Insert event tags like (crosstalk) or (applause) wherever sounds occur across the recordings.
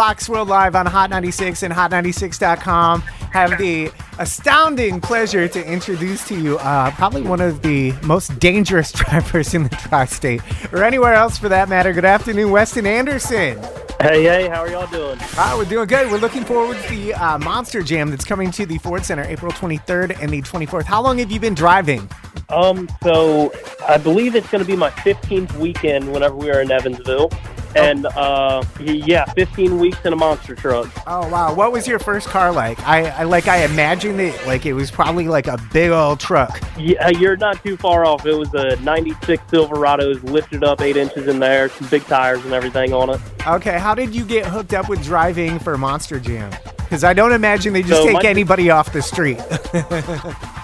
Fox World Live on Hot 96 and Hot96.com. Have the astounding pleasure to introduce to you uh, probably one of the most dangerous (laughs) drivers in the tri state, or anywhere else for that matter. Good afternoon, Weston Anderson. Hey, hey, how are y'all doing? Ah, we're doing good. We're looking forward to the uh, Monster Jam that's coming to the Ford Center April 23rd and the 24th. How long have you been driving? Um, so I believe it's going to be my 15th weekend whenever we are in Evansville. And uh, yeah, 15 weeks in a monster truck. Oh wow! What was your first car like? I, I like I imagined it like it was probably like a big old truck. Yeah, you're not too far off. It was a '96 Silverado, lifted up eight inches in there, some big tires and everything on it. Okay, how did you get hooked up with driving for Monster Jam? Because I don't imagine they just So take my- anybody off the street. (laughs)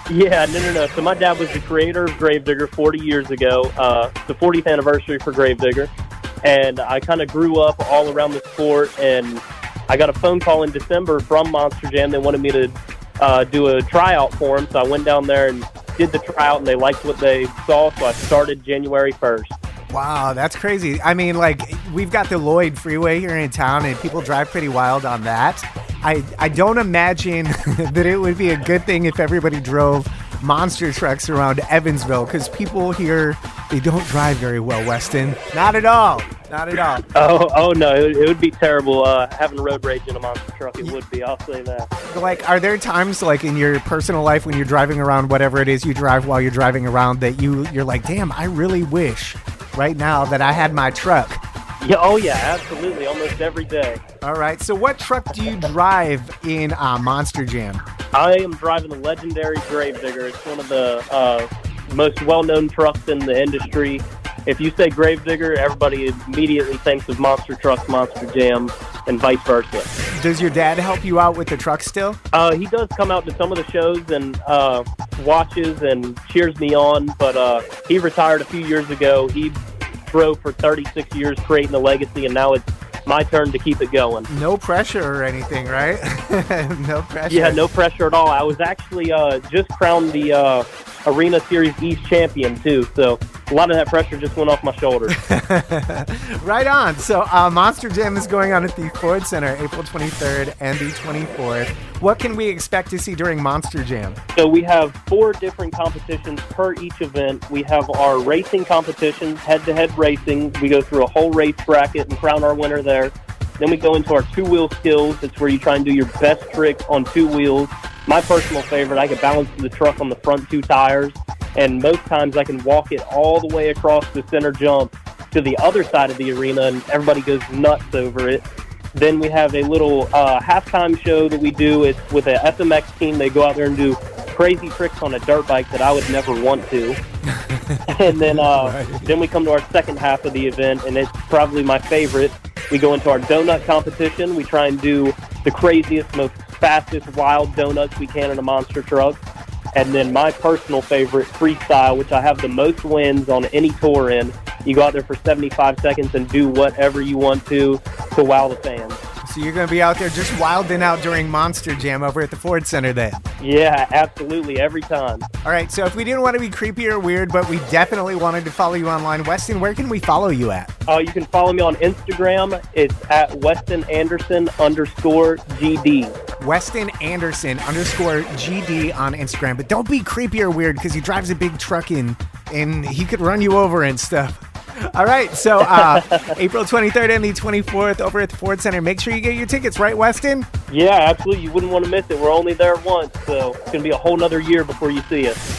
Yeah, no, no, no. So my dad was the creator of Gravedigger 40 years ago, uh, the 40th anniversary for Gravedigger, and I kind of grew up all around the sport. And I got a phone call in December from Monster Jam. They wanted me to uh, do a tryout for them, so I went down there and did the tryout, and they liked what they saw. So I started January 1st. wow, that's crazy. I mean, like we've got the Lloyd Freeway here in town, and people drive pretty wild on that. I I don't imagine (laughs) that it would be a good thing if everybody drove monster trucks around Evansville because people here they don't drive very well. Weston, not at all, not at all. (laughs) Oh, oh no, it, it would be terrible uh, having road rage in a monster truck. It would be. I'll say that. like are there times like in your personal life when you're driving around whatever it is you drive while you're driving around that you you're like damn i really wish right now that i had my truck Yeah. Oh yeah, absolutely. Almost every day. all right so what truck do you drive in uh, monster jam I am driving the legendary Gravedigger. It's one of the uh, most well-known trucks in the industry. If you say Gravedigger, everybody immediately thinks of monster trucks, monster jam, and vice versa. does your dad help you out with the truck still Uh, he does come out to some of the shows and uh, watches and cheers me on, but uh, he retired a few years ago. He drove for 36 years, creating a legacy, and now it's my turn to keep it going. no pressure or anything right (laughs) no pressure Yeah, no pressure at all. I was actually uh, just crowned the uh, Arena Series East champion too, so a lot of that pressure just went off my shoulders. (laughs) right on so uh, monster jam is going on at the ford center april 23rd and the 24th what can we expect to see during monster jam so we have four different competitions per each event. We have our racing competitions, head-to-head racing. We go through a whole race bracket and crown our winner there. Then we go into our two-wheel skills. It's where you try and do your best trick on two wheels. My personal favorite, I can balance the truck on the front two tires, and most times I can walk it all the way across the center jump to the other side of the arena, and everybody goes nuts over it. Then we have a little uh, halftime show that we do. It's with a FMX team. They go out there and do crazy tricks on a dirt bike that I would never want to. (laughs) and then uh, then we come to our second half of the event, and it's probably my favorite. We go into our donut competition. We try and do the craziest, most fastest, wild donuts we can in a monster truck. And then my personal favorite, freestyle, which I have the most wins on any tour in. You go out there for 75 seconds and do whatever you want to to wow the fans. So you're going to be out there just wilding out during Monster Jam over at the Ford Center then. Yeah, absolutely, every time. All right, so if we didn't want to be creepy or weird, but we definitely wanted to follow you online, Weston, where can we follow you at? Uh, you can follow me on Instagram. It's at Weston Anderson underscore GD. Weston Anderson underscore GD on Instagram. But don't be creepy or weird because he drives a big truck in and he could run you over and stuff. All right, so uh, April 23rd and the 24th over at the Ford Center. Make sure you get your tickets, right, Weston? Yeah, absolutely. You wouldn't want to miss it. We're only there once, so it's going to be a whole nother year before you see us.